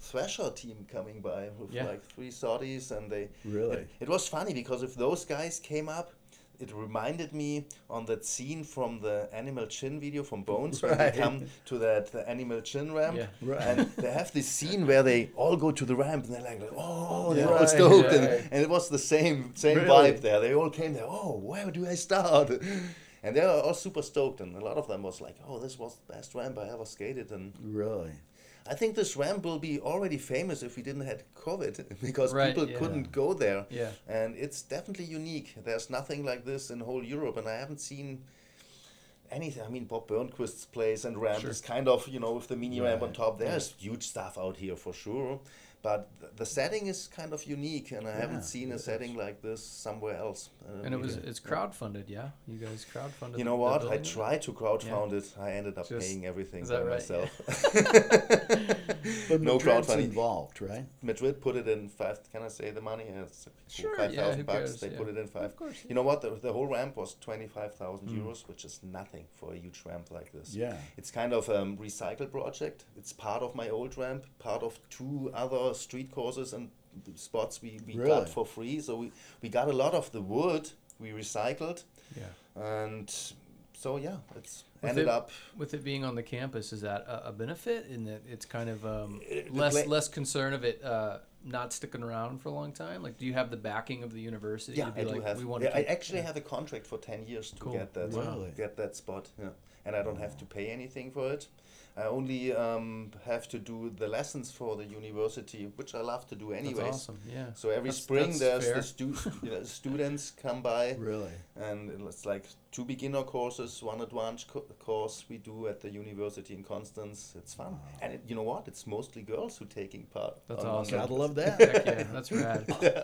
Thrasher team coming by with Yeah. like three Saudis, and they Really? it, it was funny because if those guys came up, it reminded me on that scene from the Animal Chin video from Bones when Right. they come to that the Animal Chin ramp. Yeah. Right. And they have this scene where they all go to the ramp and they're like, oh, they're all stoked. And, and it was the same same Really? vibe there. They all came there, oh, where do I start? And they were all super stoked. And a lot of them was like, oh, this was the best ramp I ever skated. And Really? I think this ramp will be already famous if we didn't have COVID [laughs] because Right, people yeah. couldn't go there. Yeah. And it's definitely unique. There's nothing like this in whole Europe, and I haven't seen anything. I mean, Bob Burnquist's place and ramp Sure. is kind of, you know, with the mini ramp on top. There's huge stuff out here for sure. But th- the setting is kind of unique, and I Yeah, haven't seen it a is. setting like this somewhere else. Uh, And it was really. it's crowdfunded, yeah. You guys crowdfunded. You know the what? I tried to crowdfund it. I ended up Just- paying everything by right? myself. [laughs] But No Madrid's crowdfunding. involved, right? Madrid put it in five. Can I say the money? Yeah, It's Sure, five yeah, thousand bucks. cares, They yeah. put it in five. Of course. You know what? The, the whole ramp was twenty five thousand Mm. euros, which is nothing for a huge ramp like this. Yeah. It's kind of a um, recycle project. It's part of my old ramp, part of two other street courses and spots we, we Really? got for free. So we, we got a lot of the wood we recycled, Yeah. and so yeah, it's With ended it- up. With it being on the campus, is that a, a benefit in that it's kind of um, Uh, less pla- less concern of it uh, not sticking around for a long time? Like, do you have the backing of the university? Yeah, to be I like, do have. We want yeah, to I actually have a contract for ten years to Cool. get that Really? get that spot. Yeah, and I don't have to pay anything for it. I only um, have to do the lessons for the university, which I love to do anyways. That's awesome. Yeah. So every That's- spring that's there's fair. the stu- [laughs] you know, students come by, Really? and it's like two beginner courses, one advanced co- course we do at the university in Constance. It's fun, Wow. and it, you know what? It's mostly girls who taking part. That's on- on awesome. that. Gotta love that. Heck yeah, that's [laughs] rad. Yeah.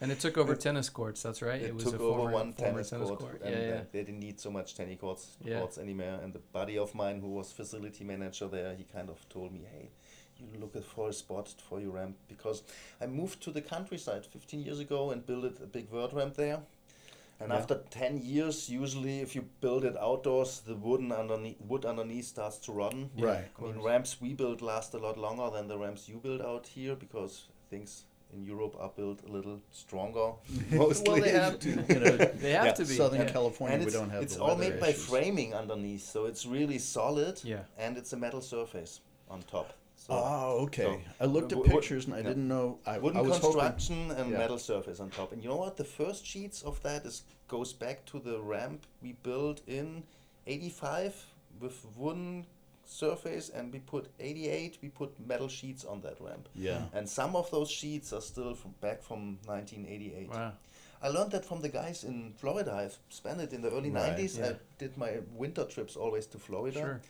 And it took over tennis courts. That's right. It, was took a over former, one former tennis, court, and Yeah, uh, yeah. they didn't need so much tennis courts, Yeah. courts anymore. And the buddy of mine who was facility manager there, he kind of told me, "Hey, you look at for a spot for your ramp because I moved to the countryside 15 years ago and built a big vert ramp there." And Yeah. after 10 years, usually if you build it outdoors, the wooden underneath, wood underneath starts to rotten. Yeah, Right. of I mean, ramps we build last a lot longer than the ramps you build out here because things in Europe are built a little stronger. [laughs] Mostly. Well, they have to. [laughs] You know, they have Yeah. to be. Southern yeah. California, and we it's, don't have it's the all weather made by framing underneath, so it's really solid. Yeah. And it's a metal surface on top. So Oh, okay. So, I looked at wo- wo- pictures and I yeah. didn't know. I, I wooden was hoping. construction and yeah. metal surface on top. And you know what? The first sheets of that is goes back to the ramp we built in '85 with wooden surface, and we put '88. We put metal sheets on that ramp. Yeah. And some of those sheets are still from back from 1988. Wow. I learned that from the guys in Florida. I've spent it in the early Right, 90s. yeah. I did my winter trips always to Florida. Sure.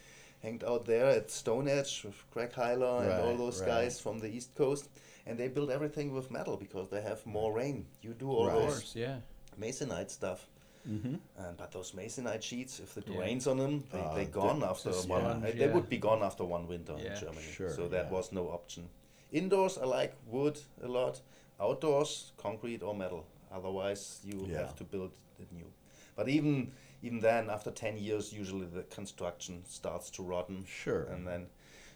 Hanged out there at Stone Edge with Greg Heiler and all those right. guys from the East Coast. And they build everything with metal because they have more rain. You do all Right. Those course. Yeah. masonite stuff. Mm-hmm. And but those masonite sheets, if it Yeah. rains on them, they, Ah, they the- gone after it's one. sponge, uh, They yeah. would be gone after one winter Yeah. in Germany. Sure, so that yeah. was no option. Indoors, I like wood a lot. Outdoors, concrete or metal. Otherwise, you Yeah. have to build it new. But even even then, after ten years, usually the construction starts to rotten, Sure. and then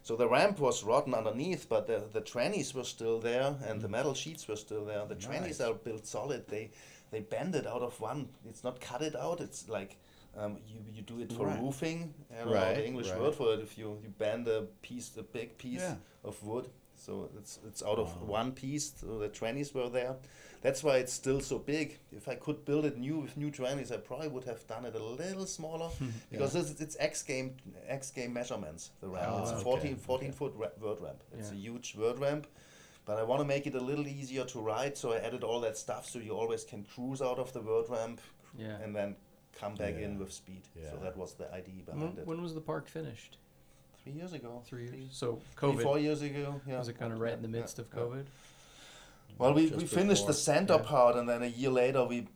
So the ramp was rotten underneath, but the, the trannies were still there, and the metal sheets were still there. The trannies Nice. are built solid. They they bend it out of one. It's not cut it out. It's like um, you you do it for Right. roofing. I Right, the English right. word for it. If you, you bend a piece, a big piece Yeah. of wood, so it's it's out of Wow. one piece. So the trannies were there. That's why it's still so big. If I could build it new with new trannies, I probably would have done it a little smaller [laughs] because this, it's X game X game measurements. The ramp. Oh, it's a okay, 14, 14 okay. foot ra- vert ramp. It's Yeah. a huge vert ramp. But I want to make it a little easier to ride, so I added all that stuff so you always can cruise out of the vert ramp Yeah. and then come back in with speed. So that was the idea When, behind it. when was the park finished? Three years ago. Three years. So Three, COVID four years ago. Yeah. was it kind of right in the Yeah, midst of yeah. COVID? Well, we, Just we finished the center yeah. part, and then a year later we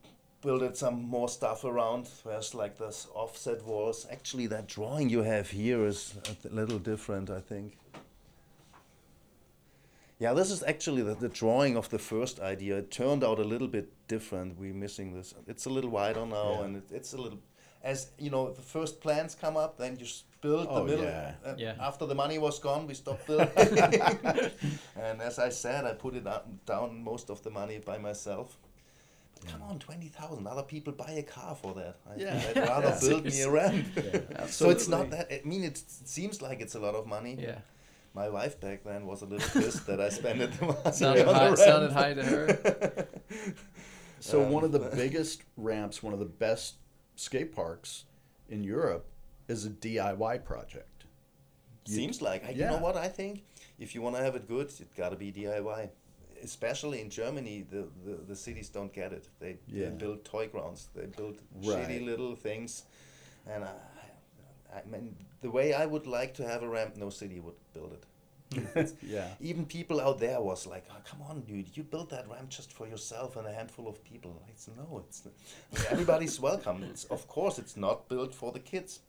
built some more stuff around. There's like this offset walls. Actually, that drawing you have here is a little different, I think. Yeah, this is actually the, the drawing of the first idea. It turned out a little bit different. We're missing this. It's a little wider now, Yeah. and it, it's a little. As you know, the first plans come up, then you s- build Oh, the middle. yeah. uh, Yeah. After the money was gone, we stopped building. [laughs] [laughs] and as I said, I put it up, down most of the money by myself. But come on, twenty thousand. Other people buy a car for that. I, Yeah. I'd rather Yeah. [laughs] build me a ramp. Yeah. so it's not that. I mean, it seems like it's a lot of money. Yeah. My wife back then was a little pissed that I spent it Sounded on the high, ramp. sounded high to her. So Um, one of the biggest ramps, one of the best skate parks in Europe, is a DIY project. You- Seems like. I, You Yeah. know what I think? If you want to have it good, it's got to be DIY. Especially in Germany, the, the, the cities don't get it. They, Yeah. they build toy grounds. They build Right. shitty little things, and I, I mean, the way I would like to have a ramp, no city would build it. [laughs] Yeah. Even people out there was like, oh, "Come on, dude! You built that ramp just for yourself and a handful of people." It's no, it's everybody's [laughs] welcome. It's of course it's not built for the kids.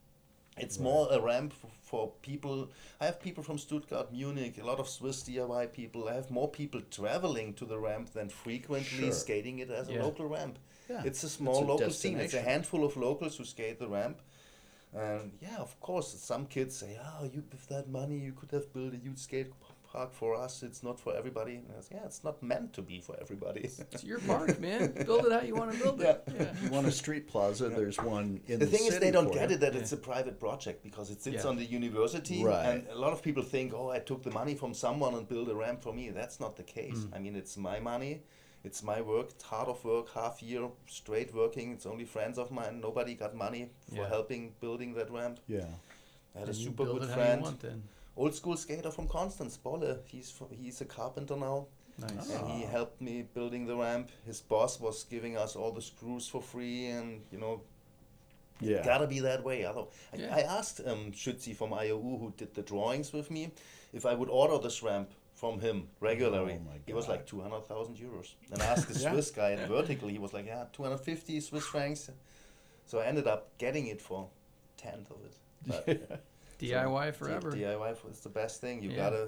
It's more a ramp f- for people. I have people from Stuttgart, Munich, a lot of Swiss DIY people. I have more people traveling to the ramp than frequently Sure. skating it as a local ramp. Yeah. It's a small a local scene. It's a handful of locals who skate the ramp. And yeah, of course, some kids say, "Oh, you with that money, you could have built a huge skate park for us. It's not for everybody." And I say, yeah, it's not meant to be for everybody. It's your park, man. Build it how you want to build it. Yeah. You want a street plaza? There's one in the the, thing is, they don't get you. it that Yeah. it's a private project because it sits Yeah. on the university, Right. and a lot of people think, "Oh, I took the money from someone and built a ramp for me." That's not the case. Mm. I mean, it's my money. It's my work. It's hard of work, half year straight working. It's only friends of mine. Nobody got money for Yeah. helping building that ramp. Yeah. I had a And you super good it how you friend, want old school skater from Constance, Bolle. He's fro- he's a carpenter now, Nice. and he Ah. helped me building the ramp. His boss was giving us all the screws for free, and you know, Yeah. gotta be that way. Although I, Yeah. I asked um, Schützi from IOU, who did the drawings with me, if I would order this ramp from him regularly. Oh my He was like two hundred thousand euros. And I asked the [laughs] Yeah. Swiss guy at Vertical, he was like, yeah, two hundred fifty Swiss francs. So I ended up getting it for tenth of it. [laughs] But DIY D- forever. DIY is the best thing. You Yeah. gotta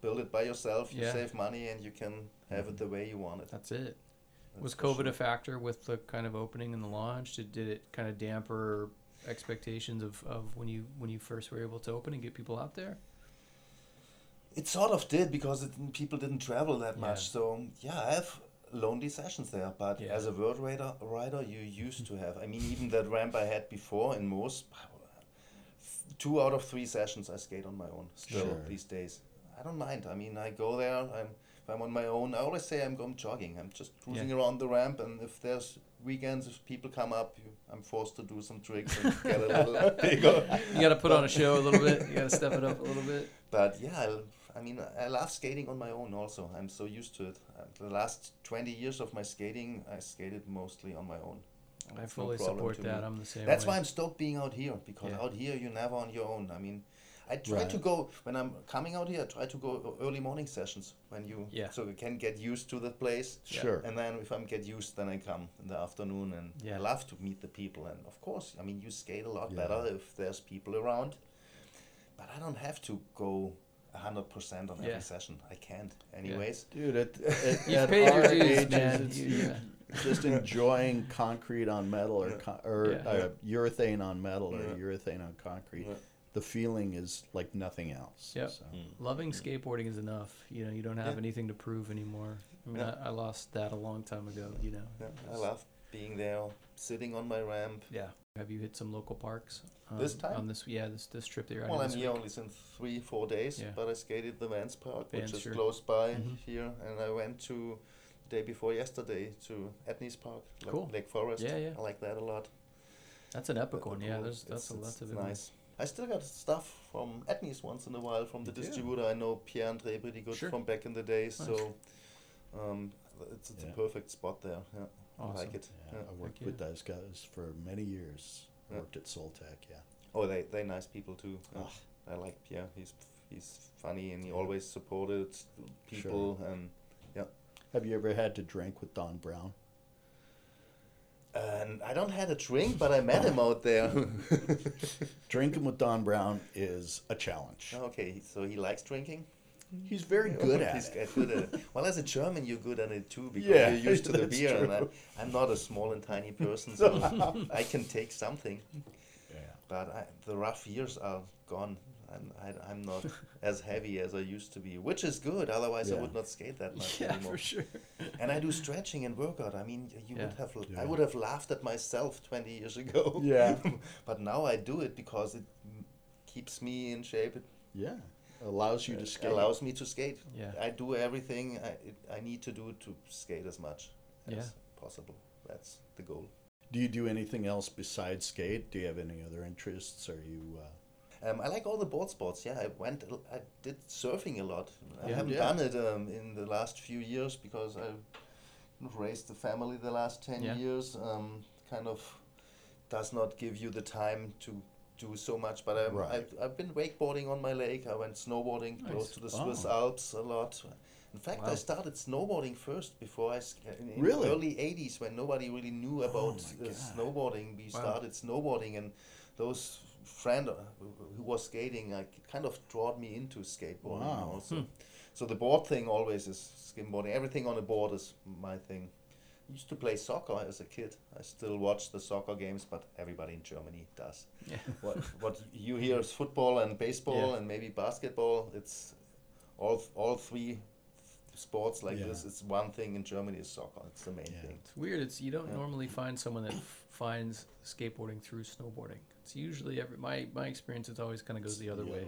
build it by yourself. You Yeah. save money, and you can have it the way you want it. That's it. That's Was COVID sure. a factor with the kind of opening and the launch? Did, did it kind of damper expectations of, of when you when you first were able to open and get people out there? It sort of did because it, people didn't travel that Yeah. much. So yeah, I have lonely sessions there. But Yeah. as a vert rider, rider, you used to have. I mean, even that ramp I had before in Moos, two out of three sessions I skate on my own still Sure. these days. I don't mind. I mean, I go there. I'm if I'm on my own. I always say I'm going jogging. I'm just cruising Yeah. around the ramp, and if there's weekends, if people come up, you, I'm forced to do some tricks and get a little [laughs] bigger. You got to put on a show a little bit. You got to step it up a little bit. But yeah, I, I mean, I love skating on my own also. I'm so used to it. Uh, the last 20 years of my skating, I skated mostly on my own. I It's fully problem support to that. me. I'm the same. That's way. why I'm stoked being out here because Yeah. out here you're never on your own. I mean, I try Right. to go when I'm coming out here. I try to go early morning sessions when you Yeah. so you can get used to the place. Yeah. Sure. And then if I'm get used, then I come in the afternoon, and Yeah. I love to meet the people. And of course, I mean, you skate a lot Yeah. better if there's people around. But I don't have to go hundred percent on Yeah. every session. I can't, anyways. Dude, at, at, You've at paid your our dues, ages, man. it's yeah. just enjoying concrete on metal or Yeah. con- or Yeah. uh, urethane on metal or urethane on concrete. Yeah. the feeling is like nothing else. Yep. So, Loving skateboarding is enough. You know, you don't have Yeah. anything to prove anymore. I mean, Yeah. I, I lost that a long time ago. You know. Yeah, I love being there, sitting on my ramp. Yeah. Have you hit some local parks? This um, time? On this, yeah, this this trip that you're on. Well, I'm here week? only since three, four days, Yeah. but I skated the Vans Park, Vans, which is sure. close by Mhm. here, and I went to the day before yesterday to Etnies Park, Lake- Cool. Lake Forest. Yeah, yeah. I like that a lot. That's an epic The- one. Yeah, there's that's a lot it's to it. Nice. I still got stuff from Etnies once in a while from the You do? distributor. I know Pierre Andre pretty good Sure. from back in the days, Nice. so um, it's, it's Yeah. a perfect spot there. Yeah, I like it. yeah, Yeah. I worked Heck with those guys for many years. Worked at Sole Tech, yeah. Oh, they they nice people too. I like Pierre. He's he's funny and he always supported people and yeah. Have you ever had to drink with Don Brown? Uh, and I don't had a drink, but I met him out there. [laughs] Drinking with Don Brown is a challenge. okay, so he likes drinking. He's very good [laughs] at He's it. good at it. Well, as a German, you're good at it too because Yeah, you're used to the [laughs] beer, and true. I, I'm not a small and tiny [laughs] person, so I can take something. Yeah. But I, the rough years are gone. I'm, I, I'm not as heavy as I used to be, which is good. Otherwise, I would not skate that much Yeah, anymore. for sure. And I do stretching and workout. I mean, you Yeah. would have Yeah. I would have laughed at myself 20 years ago. Yeah. but now I do it because it keeps me in shape. It Yeah. Allows you to skate. allows me to skate. Yeah. I do everything I, it, I need to do to skate as much as Yeah. possible. That's the goal. Do you do anything else besides skate? Do you have any other interests? Are you? Uh, Um, I like all the board sports. Yeah, I went. I did surfing a lot. I Yeah. haven't Yeah. done it um, in the last few years because I've raised the family the last ten Yeah. years. Um, kind of does not give you the time to do so much. But um, Right. I've, I've been wakeboarding on my lake. I went snowboarding Nice. close to the Swiss Oh. Alps a lot. In fact, Wow. I started snowboarding first before I sk- in, in Really? the early '80s when nobody really knew Oh about my uh, snowboarding. We Wow. started snowboarding, and those friend uh, who- who was skating like kind of drawed me into skateboarding Wow. also. Hmm. So the board thing always is skimboarding. Everything on a board is my thing. I used to play soccer as a kid. I still watch the soccer games, but everybody in Germany does. Yeah. What what you hear is football and baseball Yeah. and maybe basketball. It's all all three sports like Yeah. this. It's one thing in Germany is soccer. It's the main Yeah. thing. It's weird. It's you don't Yeah. normally find someone that finds skateboarding through snowboarding. It's usually every my my experience. It always kind of goes the other way.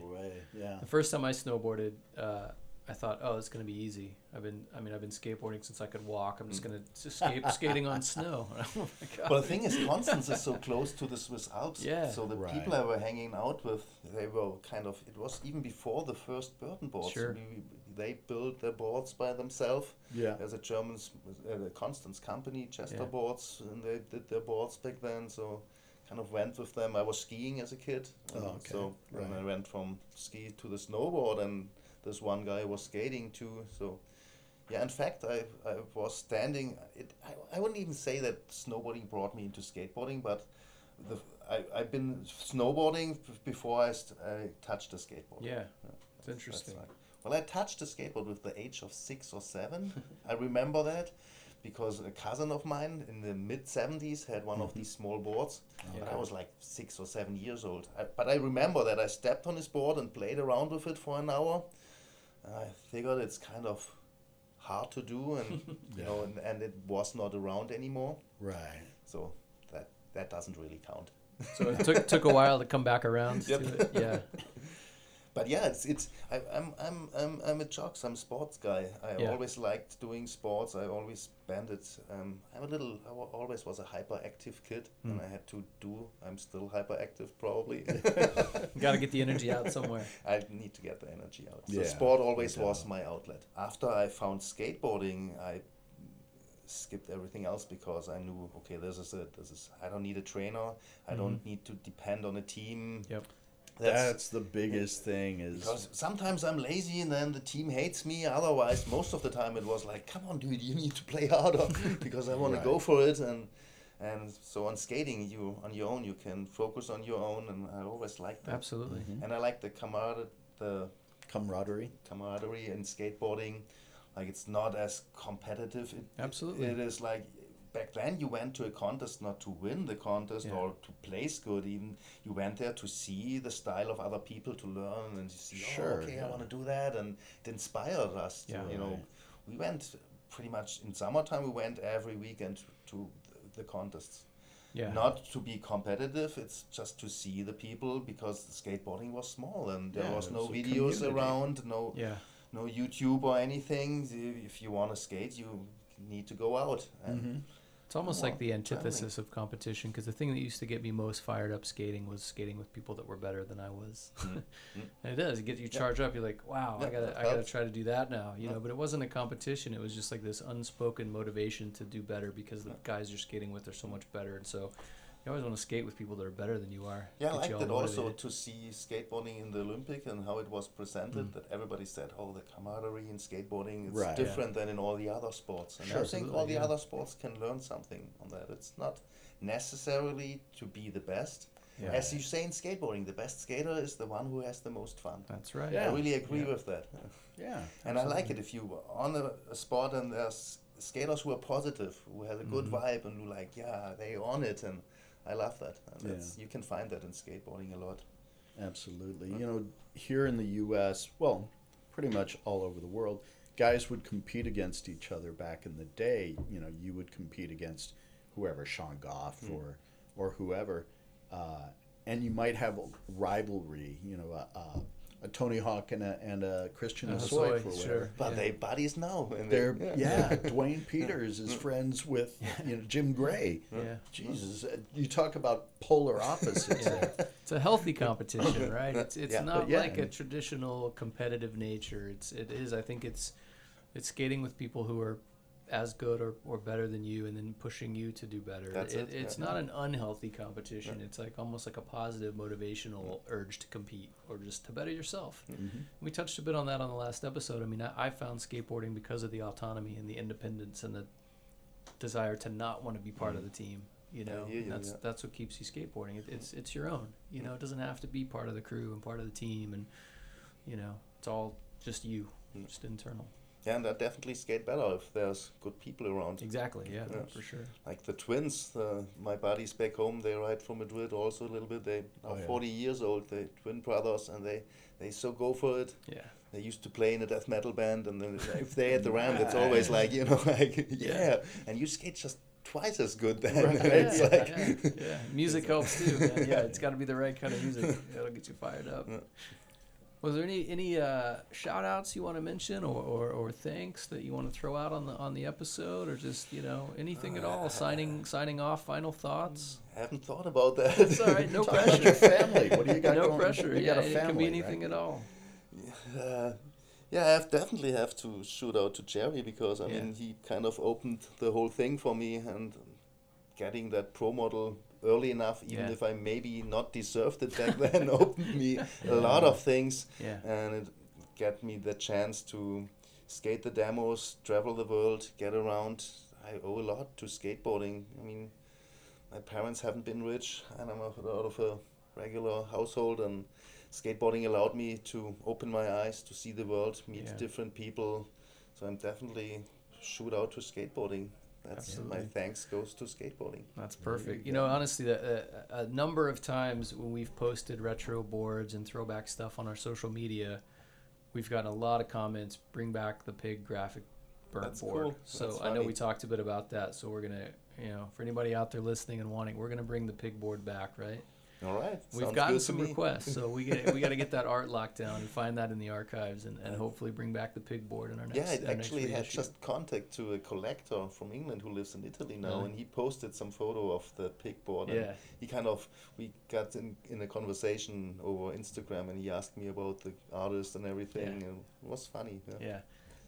Yeah. The first time I snowboarded, uh, I thought, oh, it's gonna be easy. I've been, I mean, I've been skateboarding since I could walk. I'm just Mm. gonna just skate, skating on snow. [laughs] oh my god. Well, the thing is, Constance is so close to the Swiss Alps. Yeah. So the Right. people I were hanging out with, they were kind of. It was even before the first Burton boards. Sure. We, they built their boards by themselves. Yeah. There's a German, s- uh, the Constance company, Chester Yeah. Boards, and they did their boards back then. So, kind of went with them. I was skiing as a kid. Oh, okay. So then I went from ski to the snowboard, and this one guy was skating too. So. Yeah, in fact, I, I was standing. It, I, I wouldn't even say that snowboarding brought me into skateboarding, but the, I, I've been snowboarding f- before I, st- I touched a skateboard. yeah, Yeah, it's that's interesting. right. Well, I touched a skateboard with the age of six or seven. [laughs] I remember that because a cousin of mine in the mid 70s had one of mm-hmm. these small boards. But I was like six or seven years old. I, but I remember that I stepped on his board and played around with it for an hour. And I figured it's kind of hard to do, and [laughs] you know, and, and it was not around anymore. Right. So that that doesn't really count. So it [laughs] took took a while to come back around Yep. to it. Yeah, [laughs] But yeah, it's it's I, I'm I'm I'm I'm a jocks. I'm a sports guy. I Yeah. always liked doing sports. I always spent it. Um, I'm a little. I always was a hyperactive kid, and Hmm. I had to do. I'm still hyperactive, probably. [laughs] got to get the energy out somewhere. [laughs] I need to get the energy out. So Yeah, sport always no was my outlet. After I found skateboarding, I skipped everything else because I knew okay, this is it. This is I don't need a trainer. I don't need to depend on a team. Yep. That's, the biggest thing is Because sometimes I'm lazy and then the team hates me. Otherwise, most of the time it was like, come on, dude, you [laughs] need to play harder [laughs] because I want to go for it. And and so on skating, you on your own, you can focus on your own. And I always like that. Absolutely. Mhm. And I like the camaraderie, the camaraderie. camaraderie in skateboarding. Like it's not as competitive. It, Absolutely. It is like back then you went to a contest not to win the contest Yeah. or to place good even you went there to see the style of other people to learn and see Sure, oh okay yeah. i want to do that and it inspired us to, Yeah. you know Right. we went pretty much in summertime we went every weekend to the, the contests Yeah. not to be competitive it's just to see the people because the skateboarding was small and there Yeah, was no videos community. around no yeah. no YouTube or anything. If you want to skate, you need to go out. And Mhm. It's almost Well, like the antithesis of competition because the thing that used to get me most fired up skating was skating with people that were better than I was. Mm, and [laughs] it does. You get you Yeah. charge up. You're like, wow, I gotta I gotta helps. try to do that now. You Yeah. know, but it wasn't a competition. It was just like this unspoken motivation to do better because the guys you're skating with are so much better. And so you always want to skate with people that are better than you are. Yeah, I liked it also motivated. to see skateboarding in the Olympic and how it was presented. Mm. That everybody said, "Oh, the camaraderie in skateboarding is Right. different than in all the other sports." And Sure. I think all the yeah. other sports can learn something on that. It's not necessarily to be the best. Yeah. As you say in skateboarding, the best skater is the one who has the most fun. That's right. Yeah. I really agree Yeah. with that. [laughs] Yeah. And I like it if you on a, a spot and there's skaters who are positive, who have a good Mhm. vibe, and who like, yeah, they on it, and I love that. And Yeah. that's, you can find that in skateboarding a lot. Absolutely. You know, here in the U.S., well, pretty much all over the world, guys would compete against each other back in the day. You know, you would compete against whoever, Sean Goff Mm. or or whoever, uh, and you might have a rivalry. You know, a, a, a Tony Hawk and a, and a Christian Uh, Hosoi Hosoi, for sure. whatever. But Yeah. they buddies now. And They're they, yeah. [laughs] Duane Peters is friends with you know Jim Gray. Yeah. Jesus, uh, you talk about polar opposites. Yeah. It's a healthy competition, right? It's it's Yeah. not yeah. like a traditional competitive nature. It's it is. I think it's it's skating with people who are as good or, or better than you, and then pushing you to do better. It, it, It's yeah. not an unhealthy competition. It's like almost like a positive motivational urge to compete or just to better yourself. Mhm. We touched a bit on that on the last episode. I mean, I, I found skateboarding because of the autonomy and the independence and the desire to not want to be part of the team. You. Know, that's yeah. that's what keeps you skateboarding. It, it's it's your own. You know, it doesn't have to be part of the crew and part of the team, and you know, it's all just you, Mm. just internal. Yeah, and I definitely skate better if there's good people around. Exactly. Yeah, Yeah. for sure. Like the twins, uh, my buddies back home, they ride from Madrid also a little bit. They Oh, are yeah. 40 years old. They twin brothers, and they they so go for it. Yeah. They used to play in a death metal band, and then if they had the [laughs] ramp, it's always like you know, [laughs] like [laughs] yeah, and you skate just twice as good then. Right. it's yeah, like yeah, yeah. Music helps too, man. Yeah, it's got to be the right kind of music. That'll get you fired up. Was there any any uh, shout outs you want to mention or, or, or thanks that you want to throw out on the on the episode or just you know anything at all signing signing off final thoughts I haven't thought about that. [laughs] it's all right no [laughs] Talk pressure your family. What do you got no going? pressure You yeah got a it can be anything right? at all Uh, yeah, I have definitely have to shoot out to Jerry because I Yeah. mean he kind of opened the whole thing for me and getting that pro model early enough, even Yeah. if I maybe not deserved it back [laughs] then, opened me a lot of things yeah and it get me the chance to skate the demos, travel the world, get around. I owe a lot to skateboarding. I mean, my parents haven't been rich, and I'm out of a regular household, and skateboarding allowed me to open my eyes to see the world, meet Yeah. different people. So I'm definitely shoot out to skateboarding. That's my thanks goes to skateboarding. That's There you perfect. You, know, honestly, the, a, a number of times when we've posted retro boards and throwback stuff on our social media, we've gotten a lot of comments. Bring back the pig graphic Bernt That's board. cool. So That's I know funny. we talked a bit about that. So we're gonna, you know, for anybody out there listening and wanting, we're gonna bring the pig board back, right? All right. We've sounds gotten some requests, so we get we got to get that art locked down and find that in the archives, and, and hopefully bring back the pig board in our next. Yeah, I actually had just contact to a collector from England who lives in Italy now, Really? and he posted some photo of the pig board. and Yeah. he kind of we got in in a conversation over Instagram, and he asked me about the artist and everything, Yeah. and it was funny. Yeah. Yeah,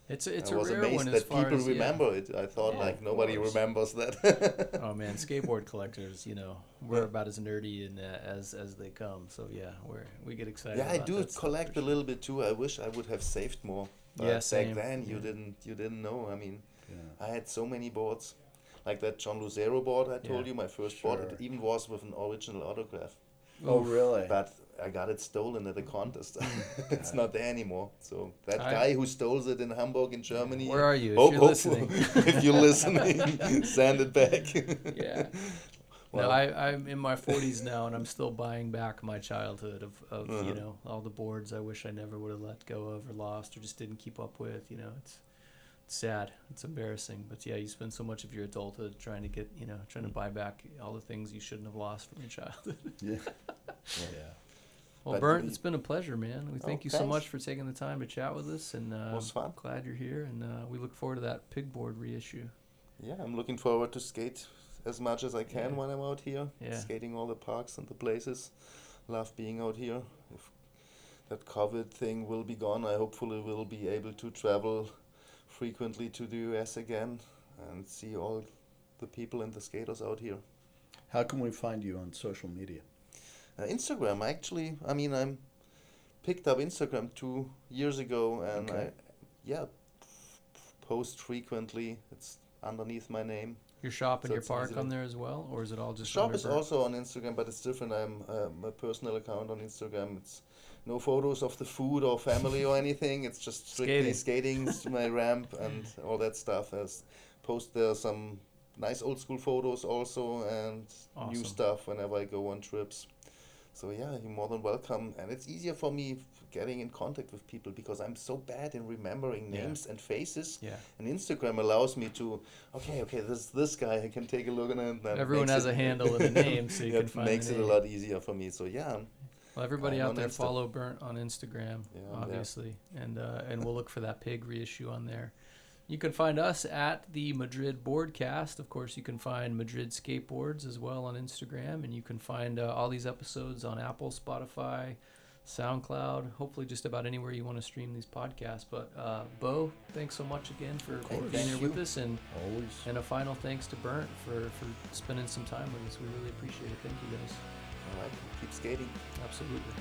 it's a, it's I a was rare amazed one as that far people as, yeah. remember it. I thought Yeah, like nobody course. remembers that. [laughs] oh man, skateboard collectors, you know, we're about as nerdy and uh, as as they come. So yeah, we're we get excited. yeah, I do that collect for a little bit too. I wish I would have saved more. But Yeah, same. back then you didn't you didn't know. I mean, Yeah. I had so many boards. Like that John Lucero board I told Yeah. you, my first board, it even was with an original autograph. Oh, really? But I got it stolen at a contest. [laughs] it's not there anymore. So that I- guy who stole it in Hamburg in Germany. Where are you? If hope- you're hope- listening. [laughs] if you're listening, [laughs] send it back. Yeah. Well- no, I, I'm in my 40s now, and I'm still buying back my childhood of, of you Uh-huh. know all the boards I wish I never would have let go of or lost or just didn't keep up with. You know, it's, it's sad, it's embarrassing, but yeah, you spend so much of your adulthood trying to get you know trying to Mm. buy back all the things you shouldn't have lost from your childhood. Yeah. yeah. Well, But Bernt, we- it's been a pleasure, man. We Oh, thank you so much for taking the time to chat with us, and uh, was fun. glad you're here, and uh, we look forward to that pigboard reissue. Yeah, I'm looking forward to skate as much as I can Yeah. when I'm out here. Yeah. Skating all the parks and the places. Love being out here. If that COVID thing will be gone, I hopefully will be able to travel frequently to the US again and see all the people and the skaters out here. How can we find you on social media? Uh, Instagram, actually, I mean, I'm picked up Instagram two years ago, and Okay. I, yeah, post frequently. It's underneath my name. Your shop and So your park on there as well, or is it all just shop is also on Instagram, but it's different. I'm uh, my personal account on Instagram. It's no photos of the food or family or [laughs] anything. It's just strictly skating, to [laughs] my ramp and all that stuff. As post there some nice old school photos also and new stuff whenever I go on trips. So yeah, you're more than welcome, and it's easier for me getting in contact with people because I'm so bad in remembering Yeah. names and faces. Yeah. And Instagram allows me to, okay, okay, this this guy I can take a look at it. and that Everyone has it- a handle and a name, so you Yeah, can find makes it a lot easier for me. So yeah, Well, everybody out there Insta. follow Bernt on Instagram, Yeah, obviously, and uh, and we'll look for that pig reissue on there. You can find us at the Madrid Boardcast. Of course, you can find Madrid Skateboards as well on Instagram, and you can find uh, all these episodes on Apple, Spotify, SoundCloud, hopefully just about anywhere you want to stream these podcasts. But uh, Beau, thanks so much again for being here with us, and Always. and a final thanks to Bernt for for spending some time with us. We really appreciate it. Thank you guys. all right, keep skating. Absolutely.